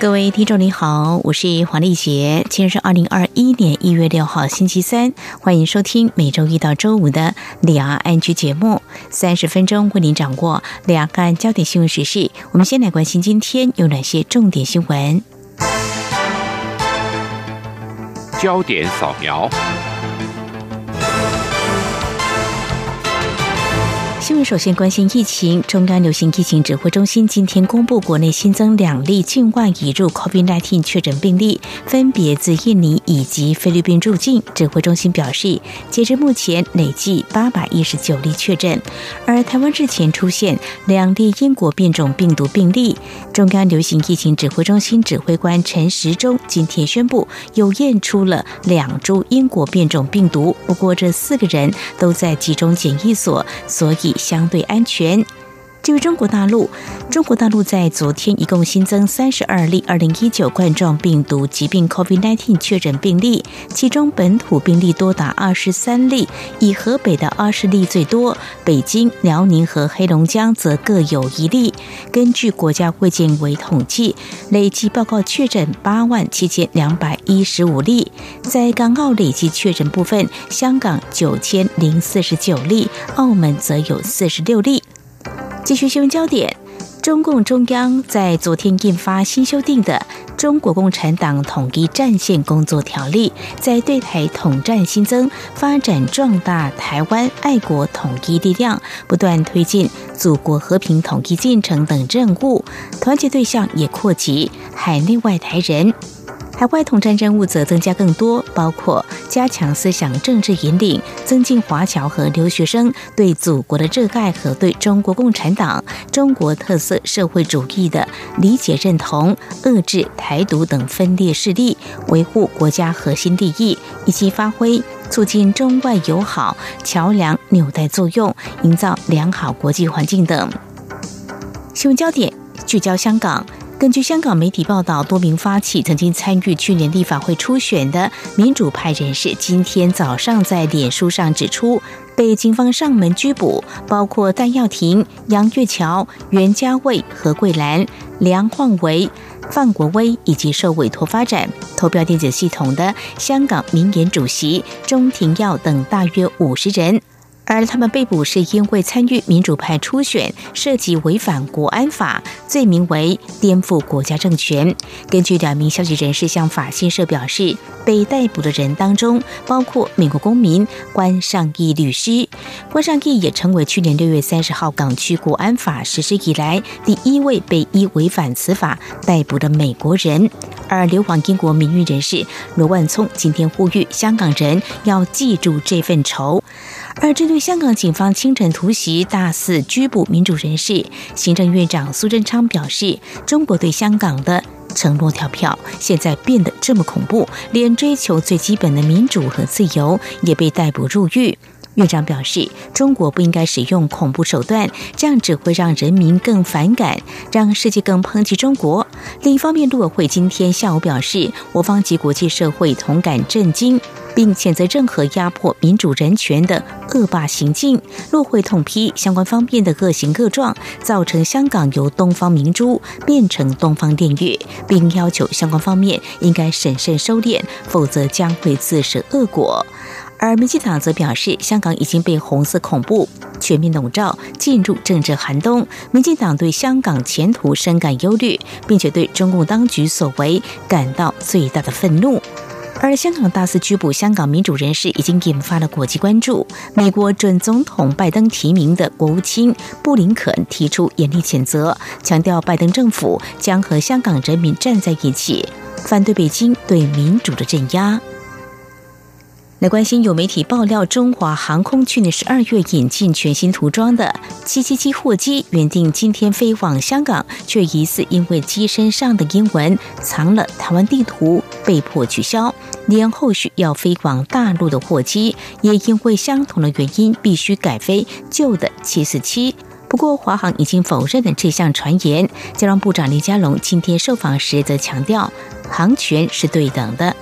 各位听众您好，我是黄丽杰，今天是二零二一年一月六号星期三，欢迎收听每周一到周五的两岸安居节目，三十分钟为您掌握两岸焦点新闻时事。我们先来关心今天有哪些重点新闻。焦点扫描。新闻首先关心疫情，中央流行疫情指挥中心今天公布国内新增两例境外移入 COVID-19 确诊病例，分别自印尼以及菲律宾入境。指挥中心表示，截至目前累计八百一十九例确诊，而台湾日前出现两例英国变种病毒病例。中央流行疫情指挥中心指挥官陈时中今天宣布，又验出了两株英国变种病毒，不过这四个人都在集中检疫所，所以。相对安全。至于中国大陆，中国大陆在昨天一共新增三十二例二零一九冠状病毒疾病 （COVID-19） 确诊病例，其中本土病例多达二十三例，以河北的二十例最多，北京、辽宁和黑龙江则各有一例。根据国家卫健委统计，累计报告确诊八万七千两百一十五例。在港澳累计确诊部分，香港九千零四十九例，澳门则有四十六例。继续新闻焦点，中共中央在昨天印发新修订的《中国共产党统一战线工作条例》，在对台统战新增、发展壮大台湾爱国统一力量，不断推进祖国和平统一进程等任务，团结对象也扩及海内外台人。海外统战任务则增加更多，包括加强思想政治引领，增进华侨和留学生对祖国的热爱和对中国共产党、中国特色社会主义的理解认同，遏制台独等分裂势力，维护国家核心利益，以及发挥促进中外友好桥梁纽带作用，营造良好国际环境等。新闻焦点聚焦香港。根据香港媒体报道，多名发起曾经参与去年立法会初选的民主派人士，今天早上在脸书上指出，被警方上门拘捕，包括戴耀廷、杨岳桥、袁家卫、何桂兰、梁焕维、范国威以及受委托发展投票电子系统的香港民研主席钟庭耀等大约五十人。而他们被捕是因为参与民主派初选，涉及违反国安法，罪名为颠覆国家政权。根据两名消息人士向法新社表示，被逮捕的人当中包括美国公民关尚义律师。关尚义也成为去年六月三十号港区国安法实施以来第一位被依违反此法逮捕的美国人。而流亡英国名誉人士罗万聪今天呼吁香港人要记住这份仇。而针对香港警方清晨突袭、大肆拘捕民主人士，行政院长苏贞昌表示：“中国对香港的承诺跳票，现在变得这么恐怖，连追求最基本的民主和自由也被逮捕入狱。”院长表示，中国不应该使用恐怖手段，这样只会让人民更反感，让世界更抨击中国。另一方面，陆委会今天下午表示，我方及国际社会同感震惊，并谴责任何压迫民主人权的恶霸行径。陆会痛批相关方面的恶行恶状，造成香港由东方明珠变成东方电狱，并要求相关方面应该审慎收敛，否则将会自食恶果。而民进党则表示，香港已经被红色恐怖全面笼罩，进入政治寒冬。民进党对香港前途深感忧虑，并且对中共当局所为感到最大的愤怒。而香港大肆拘捕香港民主人士，已经引发了国际关注。美国准总统拜登提名的国务卿布林肯提出严厉谴责，强调拜登政府将和香港人民站在一起，反对北京对民主的镇压。来关心有媒体爆料，中华航空去年十二月引进全新涂装的七七七货机，原定今天飞往香港，却疑似因为机身上的英文藏了台湾地图，被迫取消。连后续要飞往大陆的货机，也因为相同的原因，必须改飞旧的七四七。不过，华航已经否认了这项传言。交通部长李佳龙今天受访时则强调，航权是对等的。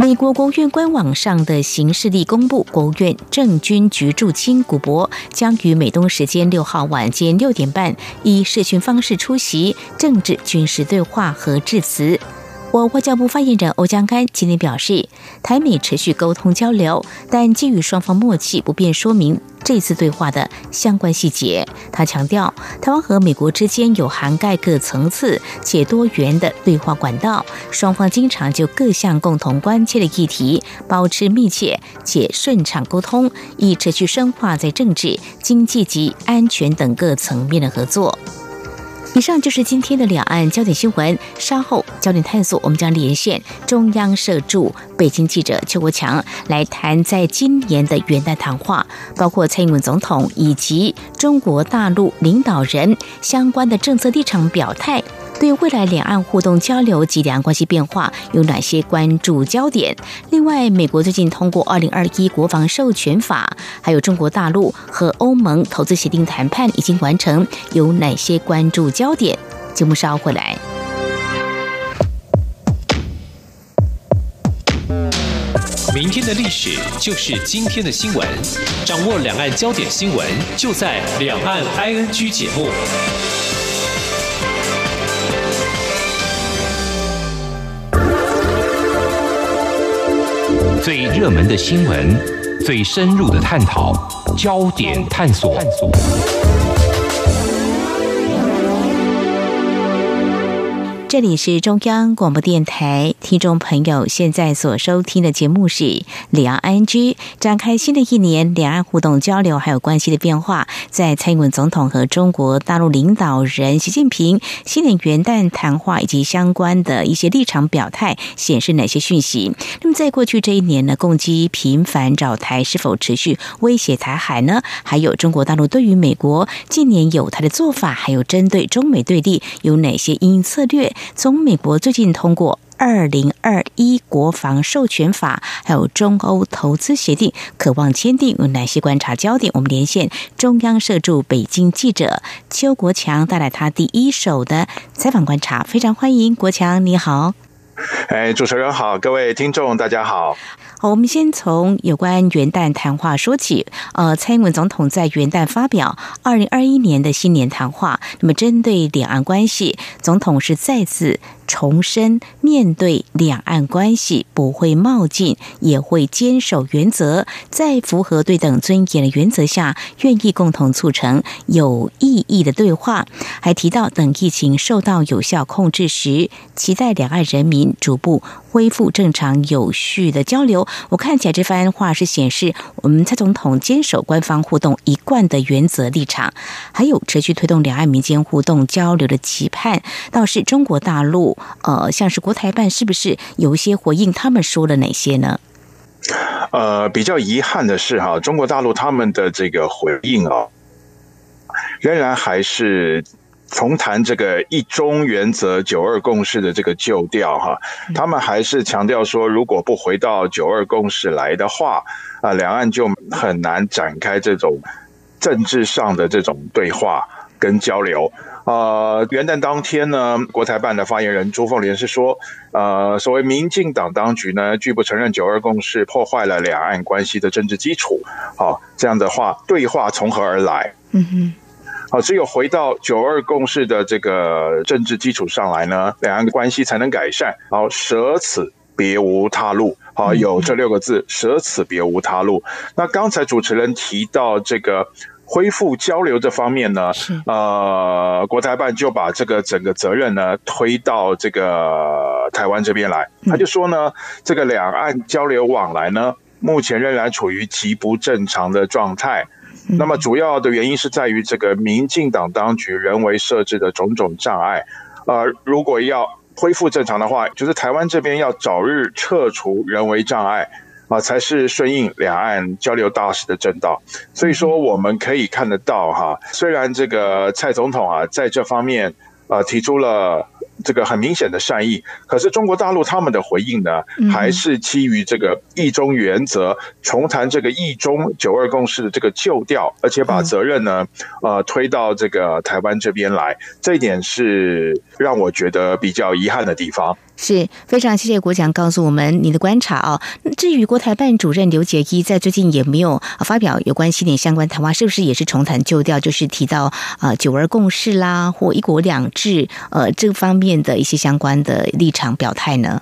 美国国务院官网上的行事历公布，国务院政军局驻青古博将于美东时间六号晚间六点半以视讯方式出席政治军事对话和致辞。我外交部发言人欧江安今天表示，台美持续沟通交流，但基于双方默契，不便说明这次对话的相关细节。他强调，台湾和美国之间有涵盖各层次且多元的对话管道，双方经常就各项共同关切的议题保持密切且顺畅沟通，以持续深化在政治、经济及安全等各层面的合作。以上就是今天的两岸焦点新闻。稍后焦点探索，我们将连线中央社驻北京记者邱国强，来谈在今年的元旦谈话，包括蔡英文总统以及中国大陆领导人相关的政策立场表态。对未来两岸互动交流及两岸关系变化有哪些关注焦点？另外，美国最近通过《二零二一国防授权法》，还有中国大陆和欧盟投资协定谈判已经完成，有哪些关注焦点？节目稍后回来。明天的历史就是今天的新闻，掌握两岸焦点新闻，就在《两岸 ING》节目。最热门的新闻，最深入的探讨，焦点探索。这里是中央广播电台，听众朋友现在所收听的节目是两岸 ING 展开新的一年两岸互动交流还有关系的变化，在蔡英文总统和中国大陆领导人习近平新年元旦谈话以及相关的一些立场表态，显示哪些讯息？那么在过去这一年呢，攻击频繁找台是否持续威胁台海呢？还有中国大陆对于美国近年有他的做法，还有针对中美对立有哪些应应策略？从美国最近通过《二零二一国防授权法》，还有中欧投资协定，渴望签订有哪些观察焦点？我们连线中央社驻北京记者邱国强，带来他第一手的采访观察。非常欢迎国强，你好。哎，主持人好，各位听众大家好。好，我们先从有关元旦谈话说起。呃，蔡英文总统在元旦发表二零二一年的新年谈话，那么针对两岸关系，总统是再次。重申面对两岸关系不会冒进，也会坚守原则，在符合对等尊严的原则下，愿意共同促成有意义的对话。还提到，等疫情受到有效控制时，期待两岸人民逐步恢复正常有序的交流。我看起来这番话是显示，我们蔡总统坚守官方互动一贯的原则立场，还有持续推动两岸民间互动交流的期盼。倒是中国大陆。呃，像是国台办是不是有一些回应？他们说了哪些呢？呃，比较遗憾的是哈，中国大陆他们的这个回应啊，仍然还是重谈这个一中原则、九二共识的这个旧调哈。他们还是强调说，如果不回到九二共识来的话，啊，两岸就很难展开这种政治上的这种对话跟交流。呃，元旦当天呢，国台办的发言人朱凤莲是说，呃，所谓民进党当局呢，拒不承认九二共识，破坏了两岸关系的政治基础。好，这样的话，对话从何而来？嗯哼，好，只有回到九二共识的这个政治基础上来呢，两岸关系才能改善。好，舍此别无他路。好，有这六个字，舍此别无他路。那刚才主持人提到这个。恢复交流这方面呢，呃，国台办就把这个整个责任呢推到这个台湾这边来。他就说呢，这个两岸交流往来呢，目前仍然处于极不正常的状态。那么主要的原因是在于这个民进党当局人为设置的种种障碍。呃，如果要恢复正常的话，就是台湾这边要早日撤除人为障碍。啊，才是顺应两岸交流大使的正道。所以说，我们可以看得到哈，虽然这个蔡总统啊，在这方面啊提出了这个很明显的善意，可是中国大陆他们的回应呢，还是基于这个一中原则，重谈这个一中九二共识的这个旧调，而且把责任呢，呃，推到这个台湾这边来，这一点是让我觉得比较遗憾的地方。是非常谢谢国强告诉我们你的观察哦。至于国台办主任刘杰一在最近也没有发表有关西点相关谈话，是不是也是重谈旧调，就是提到啊九二共识啦或一国两制呃这方面的一些相关的立场表态呢？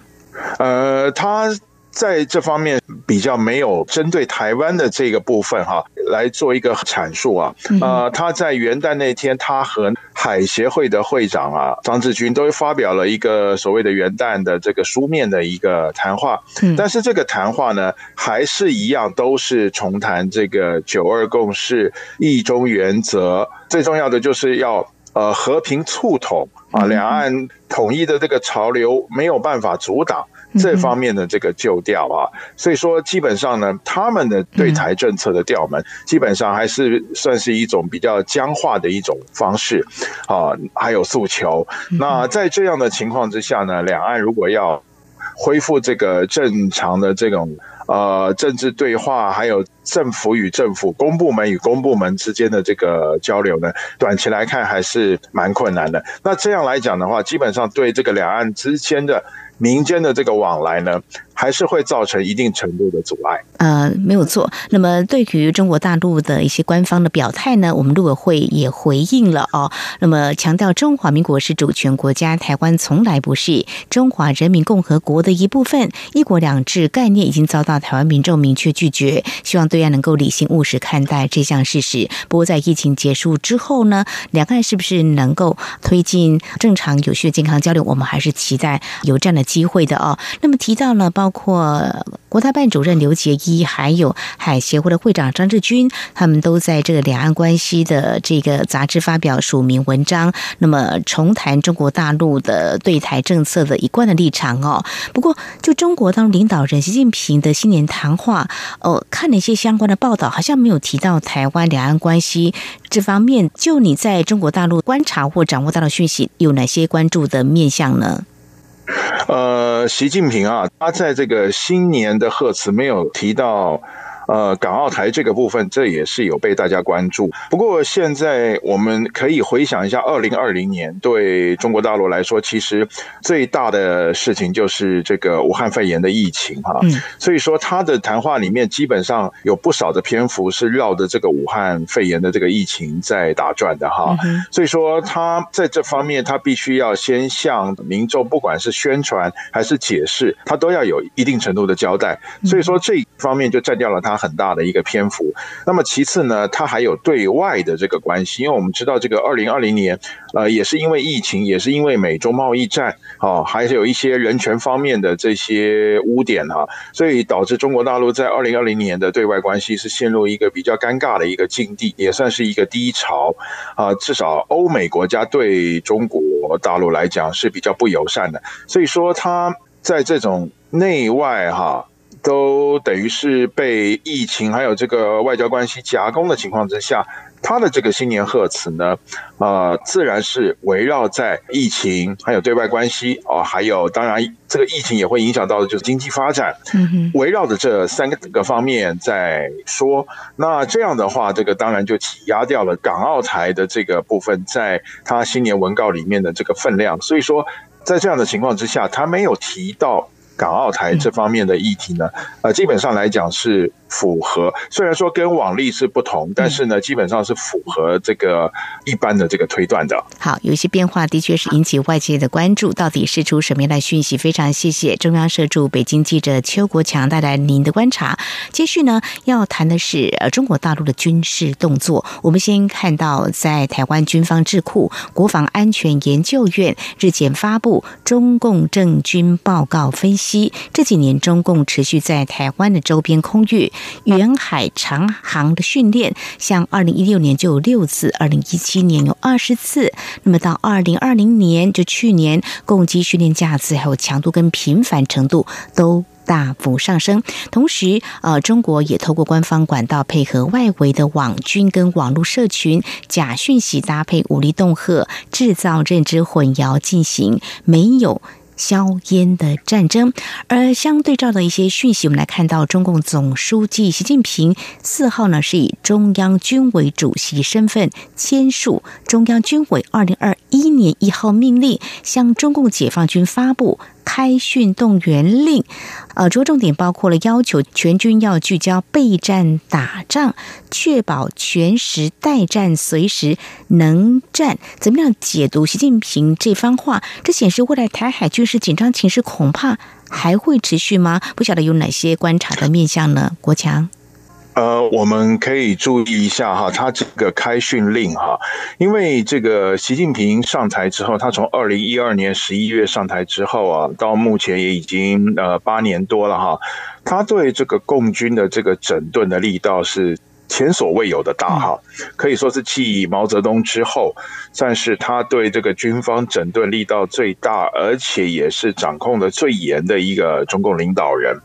呃，他。在这方面比较没有针对台湾的这个部分哈来做一个阐述啊，呃，他在元旦那天，他和海协会的会长啊张志军都发表了一个所谓的元旦的这个书面的一个谈话，但是这个谈话呢还是一样都是重谈这个九二共识、一中原则，最重要的就是要呃和平促统啊，两岸统一的这个潮流没有办法阻挡。这方面的这个旧调啊，所以说基本上呢，他们的对台政策的调门，基本上还是算是一种比较僵化的一种方式啊，还有诉求。那在这样的情况之下呢，两岸如果要恢复这个正常的这种呃政治对话，还有政府与政府、公部门与公部门之间的这个交流呢，短期来看还是蛮困难的。那这样来讲的话，基本上对这个两岸之间的。民间的这个往来呢？还是会造成一定程度的阻碍。呃，没有错。那么，对于中国大陆的一些官方的表态呢，我们陆委会也回应了哦。那么，强调中华民国是主权国家，台湾从来不是中华人民共和国的一部分。一国两制概念已经遭到台湾民众明确拒绝，希望对岸能够理性务实看待这项事实。不过，在疫情结束之后呢，两岸是不是能够推进正常有序的健康交流，我们还是期待有这样的机会的哦。那么，提到了。包括国台办主任刘杰一，还有海协会的会长张志军，他们都在这个两岸关系的这个杂志发表署名文章，那么重谈中国大陆的对台政策的一贯的立场哦。不过，就中国当领导人习近平的新年谈话，哦，看了一些相关的报道，好像没有提到台湾两岸关系这方面。就你在中国大陆观察或掌握到的讯息，有哪些关注的面向呢？呃，习近平啊，他在这个新年的贺词没有提到。呃，港澳台这个部分，这也是有被大家关注。不过，现在我们可以回想一下，二零二零年对中国大陆来说，其实最大的事情就是这个武汉肺炎的疫情哈。所以说，他的谈话里面基本上有不少的篇幅是绕着这个武汉肺炎的这个疫情在打转的哈。所以说，他在这方面，他必须要先向民众，不管是宣传还是解释，他都要有一定程度的交代。所以说，这一方面就占掉了他。很大的一个篇幅。那么其次呢，它还有对外的这个关系，因为我们知道这个二零二零年，呃，也是因为疫情，也是因为美中贸易战，啊，还是有一些人权方面的这些污点哈，所以导致中国大陆在二零二零年的对外关系是陷入一个比较尴尬的一个境地，也算是一个低潮啊。至少欧美国家对中国大陆来讲是比较不友善的，所以说它在这种内外哈。都等于是被疫情还有这个外交关系夹攻的情况之下，他的这个新年贺词呢，呃，自然是围绕在疫情还有对外关系哦，还有当然这个疫情也会影响到的就是经济发展，围绕着这三个个方面在说。那这样的话，这个当然就挤压掉了港澳台的这个部分，在他新年文告里面的这个分量。所以说，在这样的情况之下，他没有提到。港澳台这方面的议题呢，呃，基本上来讲是。符合，虽然说跟往例是不同，但是呢，基本上是符合这个一般的这个推断的。好，有一些变化的确是引起外界的关注，到底是出什么样的讯息？非常谢谢中央社驻北京记者邱国强带来您的观察。接续呢，要谈的是呃中国大陆的军事动作。我们先看到，在台湾军方智库国防安全研究院日前发布中共政军报告，分析这几年中共持续在台湾的周边空域。远海长航的训练，像二零一六年就有六次，二零一七年有二十次，那么到二零二零年，就去年，攻击训练架次还有强度跟频繁程度都大幅上升。同时，呃，中国也透过官方管道配合外围的网军跟网络社群假讯息搭配武力恫吓，制造认知混淆，进行没有。硝烟的战争，而相对照的一些讯息，我们来看到，中共总书记习近平四号呢是以中央军委主席身份签署中央军委二零二一年一号命令，向中共解放军发布。开训动员令，呃，着重点包括了要求全军要聚焦备战打仗，确保全时待战，随时能战。怎么样解读习近平这番话？这显示未来台海军事紧张情势恐怕还会持续吗？不晓得有哪些观察的面向呢？国强。呃，我们可以注意一下哈，他这个开训令哈，因为这个习近平上台之后，他从二零一二年十一月上台之后啊，到目前也已经呃八年多了哈，他对这个共军的这个整顿的力道是。前所未有的大哈，可以说是继毛泽东之后，算是他对这个军方整顿力道最大，而且也是掌控的最严的一个中共领导人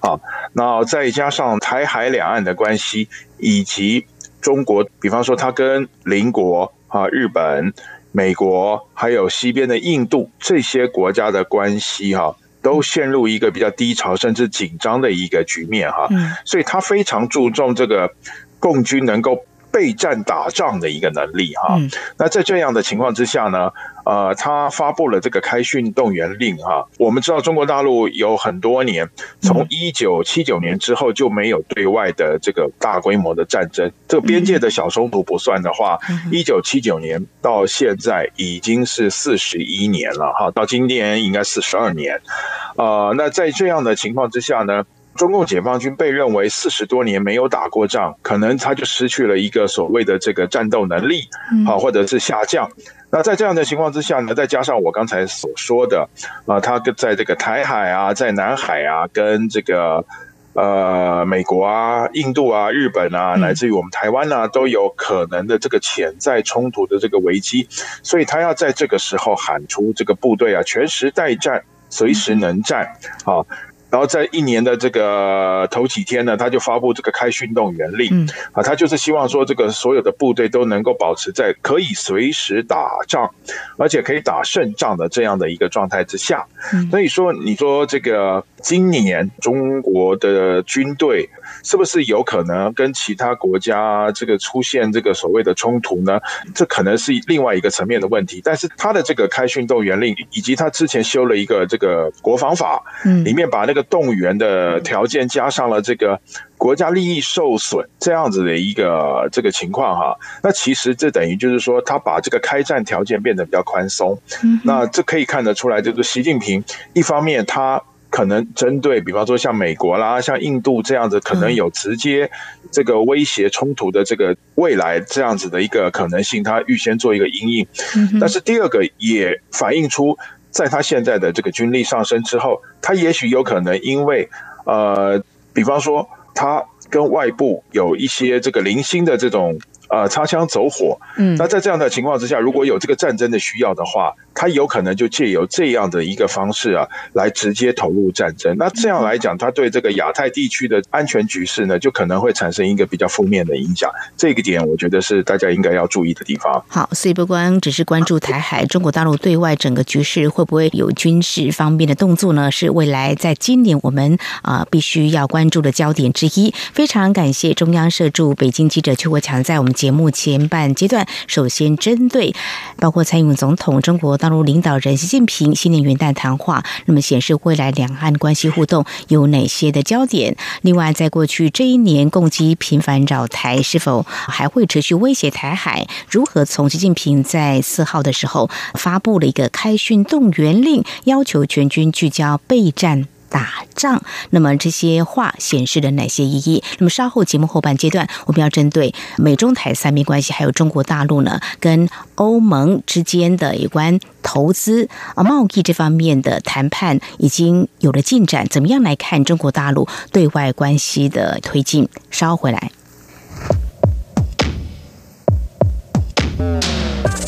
啊。那再加上台海两岸的关系，以及中国，比方说他跟邻国啊，日本、美国，还有西边的印度这些国家的关系哈。都陷入一个比较低潮甚至紧张的一个局面哈，所以他非常注重这个共军能够。备战打仗的一个能力哈，那在这样的情况之下呢，呃，他发布了这个开训动员令哈。我们知道中国大陆有很多年，从一九七九年之后就没有对外的这个大规模的战争，这个边界的小冲突不算的话，一九七九年到现在已经是四十一年了哈，到今年应该四十二年，呃，那在这样的情况之下呢？中共解放军被认为四十多年没有打过仗，可能他就失去了一个所谓的这个战斗能力，啊，或者是下降。那在这样的情况之下呢，再加上我刚才所说的，啊，他跟在这个台海啊，在南海啊，跟这个呃美国啊、印度啊、日本啊，乃至于我们台湾啊，都有可能的这个潜在冲突的这个危机，所以他要在这个时候喊出这个部队啊，全时待战，随时能战，啊。然后在一年的这个头几天呢，他就发布这个开训动员令，啊，他就是希望说这个所有的部队都能够保持在可以随时打仗，而且可以打胜仗的这样的一个状态之下。所以说，你说这个今年中国的军队是不是有可能跟其他国家这个出现这个所谓的冲突呢？这可能是另外一个层面的问题。但是他的这个开训动员令，以及他之前修了一个这个国防法，嗯里面把那个。动员的条件加上了这个国家利益受损这样子的一个这个情况哈，那其实这等于就是说他把这个开战条件变得比较宽松，那这可以看得出来，就是习近平一方面他可能针对比方说像美国啦、像印度这样子，可能有直接这个威胁冲突的这个未来这样子的一个可能性，他预先做一个阴影，但是第二个也反映出。在他现在的这个军力上升之后，他也许有可能因为，呃，比方说他跟外部有一些这个零星的这种。呃，擦枪走火。嗯，那在这样的情况之下，如果有这个战争的需要的话，他有可能就借由这样的一个方式啊，来直接投入战争。那这样来讲，他对这个亚太地区的安全局势呢，就可能会产生一个比较负面的影响。这个点，我觉得是大家应该要注意的地方。好，所以不光只是关注台海，中国大陆对外整个局势会不会有军事方面的动作呢？是未来在今年我们啊必须要关注的焦点之一。非常感谢中央社驻北京记者邱国强在我们。节目前半阶段，首先针对包括蔡英文总统、中国大陆领导人习近平新年元旦谈话，那么显示未来两岸关系互动有哪些的焦点？另外，在过去这一年，攻击频繁扰台，是否还会持续威胁台海？如何从习近平在四号的时候发布了一个开训动员令，要求全军聚焦备战？打仗，那么这些话显示了哪些意义？那么稍后节目后半阶段，我们要针对美中台三面关系，还有中国大陆呢跟欧盟之间的有关投资啊贸易这方面的谈判已经有了进展，怎么样来看中国大陆对外关系的推进？稍回来。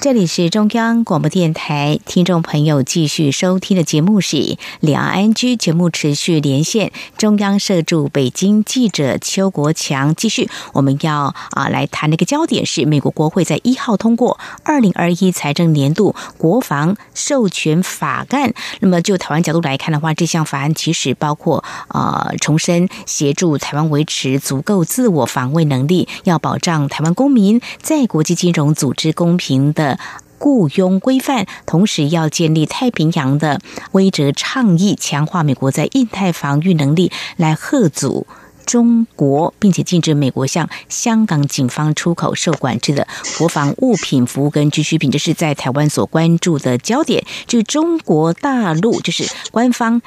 这里是中央广播电台，听众朋友继续收听的节目是两岸安居节目，持续连线中央社驻北京记者邱国强。继续，我们要啊来谈的一个焦点是，美国国会在一号通过二零二一财政年度国防授权法案。那么，就台湾角度来看的话，这项法案其实包括啊重申协助台湾维持足够自我防卫能力，要保障台湾公民在国际金融组织公平的。雇佣规范，同时要建立太平洋的威慑倡议，强化美国在印太防御能力，来贺阻中国，并且禁止美国向香港警方出口受管制的国防物品、服务跟必需品，这是在台湾所关注的焦点。就中国大陆，就是官方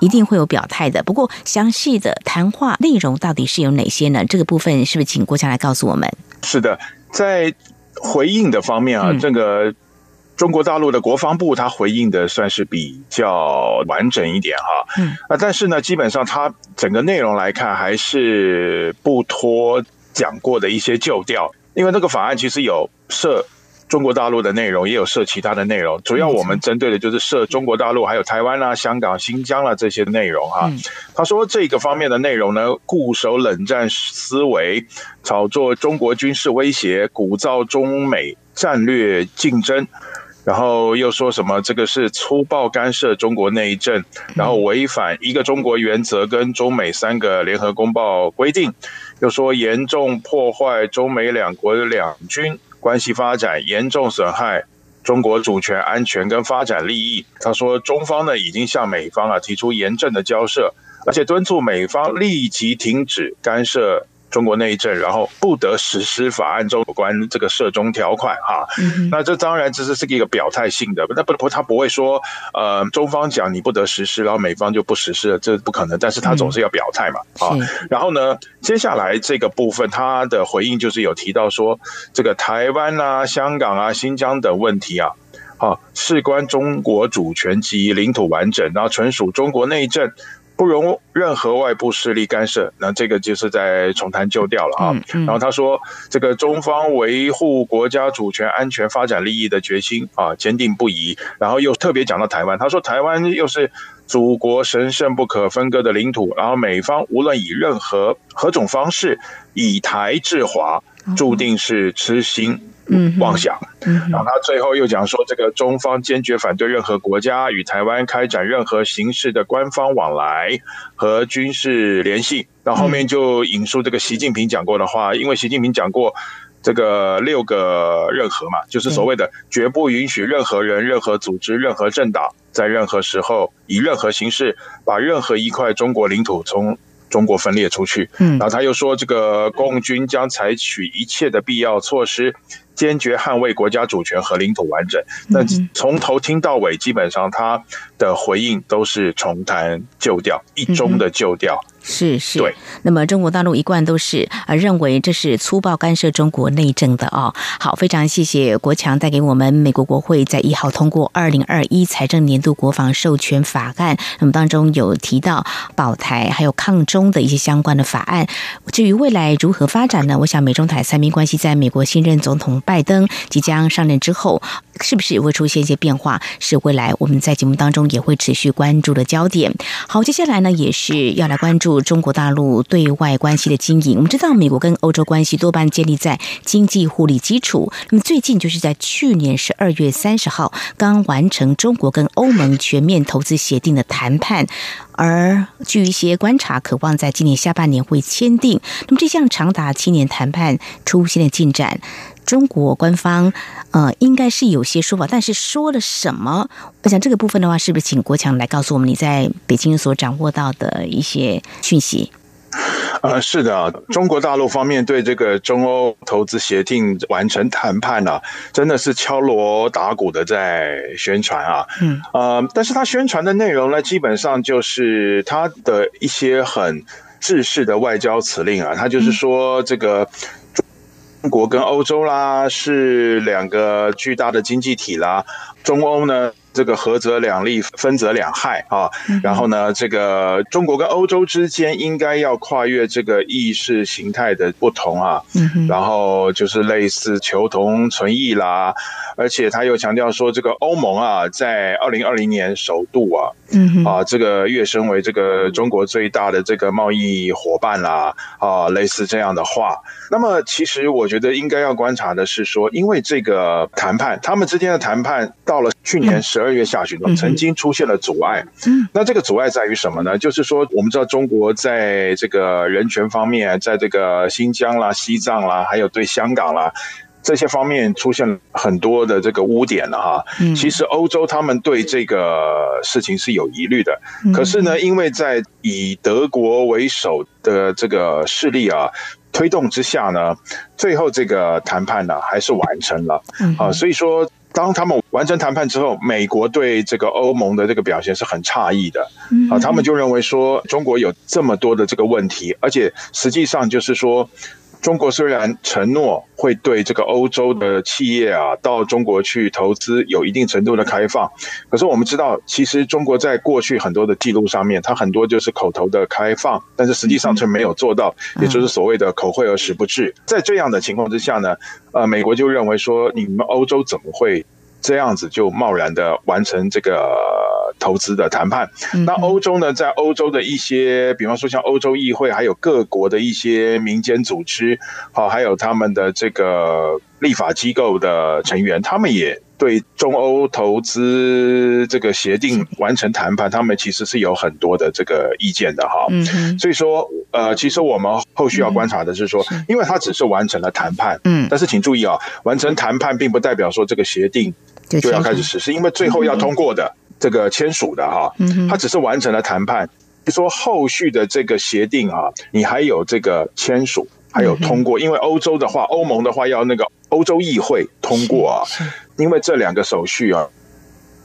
一定会有表态的。不过，详细的谈话内容到底是有哪些呢？这个部分是不是请国强来告诉我们？是的，在。回应的方面啊，这个中国大陆的国防部他回应的算是比较完整一点哈，嗯啊，但是呢，基本上它整个内容来看还是不脱讲过的一些旧调，因为那个法案其实有设。中国大陆的内容也有涉其他的内容，主要我们针对的就是涉中国大陆还有台湾啦、香港、新疆啦这些内容哈。他说这个方面的内容呢，固守冷战思维，炒作中国军事威胁，鼓噪中美战略竞争，然后又说什么这个是粗暴干涉中国内政，然后违反一个中国原则跟中美三个联合公报规定，又说严重破坏中美两国两军。关系发展严重损害中国主权、安全跟发展利益。他说，中方呢已经向美方啊提出严正的交涉，而且敦促美方立即停止干涉。中国内政，然后不得实施法案中有关这个涉中条款哈。那这当然这是是一个表态性的，那不不他不会说呃中方讲你不得实施，然后美方就不实施了，这不可能。但是他总是要表态嘛啊。然后呢，接下来这个部分他的回应就是有提到说，这个台湾啊、香港啊、新疆等问题啊，啊事关中国主权及领土完整，然后纯属中国内政。不容任何外部势力干涉，那这个就是在重谈旧调了啊。然后他说，这个中方维护国家主权、安全、发展利益的决心啊，坚定不移。然后又特别讲到台湾，他说台湾又是祖国神圣不可分割的领土。然后美方无论以任何何种方式以台制华，注定是痴心。嗯，妄想。然后他最后又讲说，这个中方坚决反对任何国家与台湾开展任何形式的官方往来和军事联系。然后后面就引述这个习近平讲过的话，因为习近平讲过这个六个任何嘛，就是所谓的绝不允许任何人、任何组织、任何政党在任何时候以任何形式把任何一块中国领土从中国分裂出去。嗯，然后他又说，这个共军将采取一切的必要措施。坚决捍卫国家主权和领土完整。那从头听到尾，基本上他的回应都是重弹旧调，一中的旧调。是是，对。那么中国大陆一贯都是呃认为这是粗暴干涉中国内政的哦。好，非常谢谢国强带给我们美国国会在一号通过二零二一财政年度国防授权法案。那么当中有提到保台还有抗中的一些相关的法案。至于未来如何发展呢？我想美中台三边关系在美国新任总统拜登即将上任之后，是不是也会出现一些变化？是未来我们在节目当中也会持续关注的焦点。好，接下来呢也是要来关注。中国大陆对外关系的经营，我们知道美国跟欧洲关系多半建立在经济互利基础。那么最近就是在去年十二月三十号刚完成中国跟欧盟全面投资协定的谈判，而据一些观察，渴望在今年下半年会签订。那么这项长达七年谈判出现了进展。中国官方呃应该是有些说法，但是说了什么？我想这个部分的话，是不是请国强来告诉我们你在北京所掌握到的一些讯息？呃，是的，中国大陆方面对这个中欧投资协定完成谈判呢，真的是敲锣打鼓的在宣传啊。嗯，呃，但是他宣传的内容呢，基本上就是他的一些很制式的外交辞令啊，他就是说这个中中国跟欧洲啦是两个巨大的经济体啦，中欧呢。这个合则两利，分则两害啊。然后呢，这个中国跟欧洲之间应该要跨越这个意识形态的不同啊。然后就是类似求同存异啦。而且他又强调说，这个欧盟啊，在二零二零年首度啊，啊，这个跃升为这个中国最大的这个贸易伙伴啦啊，类似这样的话。那么，其实我觉得应该要观察的是说，因为这个谈判，他们之间的谈判到了去年十。二月下旬，曾经出现了阻碍。嗯，那这个阻碍在于什么呢？就是说，我们知道中国在这个人权方面，在这个新疆啦、西藏啦，还有对香港啦这些方面出现了很多的这个污点了哈。嗯，其实欧洲他们对这个事情是有疑虑的。可是呢，因为在以德国为首的这个势力啊推动之下呢，最后这个谈判呢还是完成了。嗯，啊，所以说。当他们完成谈判之后，美国对这个欧盟的这个表现是很诧异的，啊，他们就认为说中国有这么多的这个问题，而且实际上就是说。中国虽然承诺会对这个欧洲的企业啊到中国去投资有一定程度的开放，可是我们知道，其实中国在过去很多的记录上面，它很多就是口头的开放，但是实际上却没有做到，也就是所谓的口惠而实不至。在这样的情况之下呢，呃，美国就认为说，你们欧洲怎么会这样子就贸然的完成这个？投资的谈判，那欧洲呢？在欧洲的一些，比方说像欧洲议会，还有各国的一些民间组织，好，还有他们的这个立法机构的成员，他们也对中欧投资这个协定完成谈判，他们其实是有很多的这个意见的哈。嗯，所以说，呃，其实我们后续要观察的是说，因为它只是完成了谈判，嗯，但是请注意啊，完成谈判并不代表说这个协定就要开始实施，因为最后要通过的。这个签署的哈，他只是完成了谈判。就说后续的这个协定啊，你还有这个签署，还有通过。因为欧洲的话，欧盟的话要那个欧洲议会通过啊。因为这两个手续啊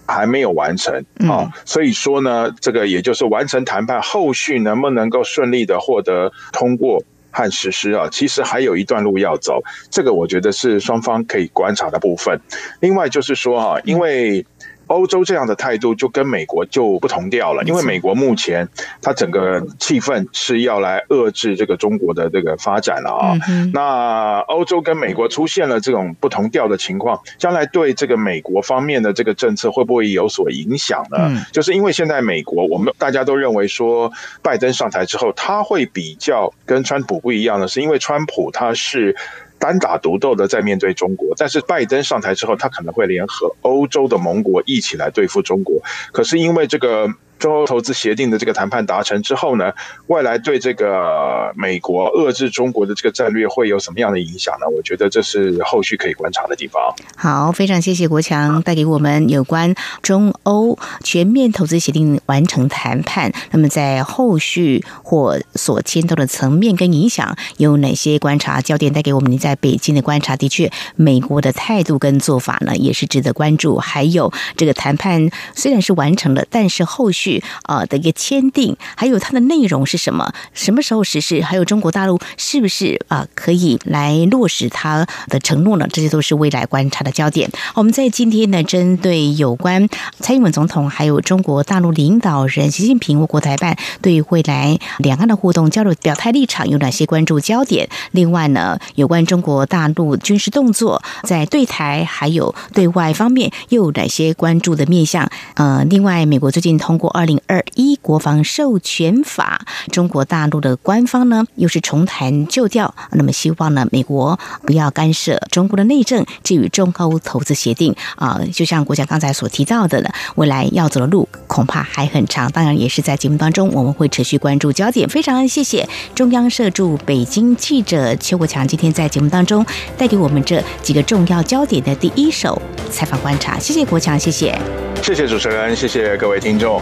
还没有完成啊，所以说呢，这个也就是完成谈判，后续能不能够顺利的获得通过和实施啊，其实还有一段路要走。这个我觉得是双方可以观察的部分。另外就是说啊，因为。欧洲这样的态度就跟美国就不同调了，因为美国目前它整个气氛是要来遏制这个中国的这个发展了啊。那欧洲跟美国出现了这种不同调的情况，将来对这个美国方面的这个政策会不会有所影响呢？就是因为现在美国我们大家都认为说，拜登上台之后他会比较跟川普不一样的是，因为川普他是。单打独斗的在面对中国，但是拜登上台之后，他可能会联合欧洲的盟国一起来对付中国。可是因为这个。中欧投资协定的这个谈判达成之后呢，未来对这个美国遏制中国的这个战略会有什么样的影响呢？我觉得这是后续可以观察的地方。好，非常谢谢国强带给我们有关中欧全面投资协定完成谈判，那么在后续或所牵动的层面跟影响有哪些观察焦点？带给我们您在北京的观察，的确，美国的态度跟做法呢也是值得关注。还有这个谈判虽然是完成了，但是后续。啊的一个签订，还有它的内容是什么？什么时候实施？还有中国大陆是不是啊可以来落实它的承诺呢？这些都是未来观察的焦点。我们在今天呢，针对有关蔡英文总统还有中国大陆领导人习近平我国台办对未来两岸的互动交流表态立场有哪些关注焦点？另外呢，有关中国大陆军事动作在对台还有对外方面又有哪些关注的面向？呃，另外，美国最近通过。二零二一国防授权法，中国大陆的官方呢又是重弹旧调，那么希望呢美国不要干涉中国的内政。至于中欧投资协定啊，就像国家刚才所提到的呢，未来要走的路恐怕还很长。当然，也是在节目当中我们会持续关注焦点。非常谢谢中央社驻北京记者邱国强今天在节目当中带给我们这几个重要焦点的第一手采访观察。谢谢国强，谢谢，谢谢主持人，谢谢各位听众。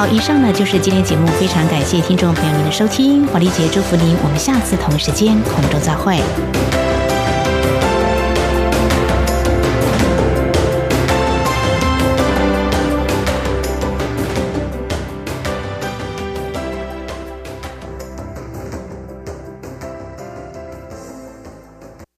好，以上呢就是今天节目，非常感谢听众朋友您的收听，华丽姐祝福您，我们下次同一时间空中再会。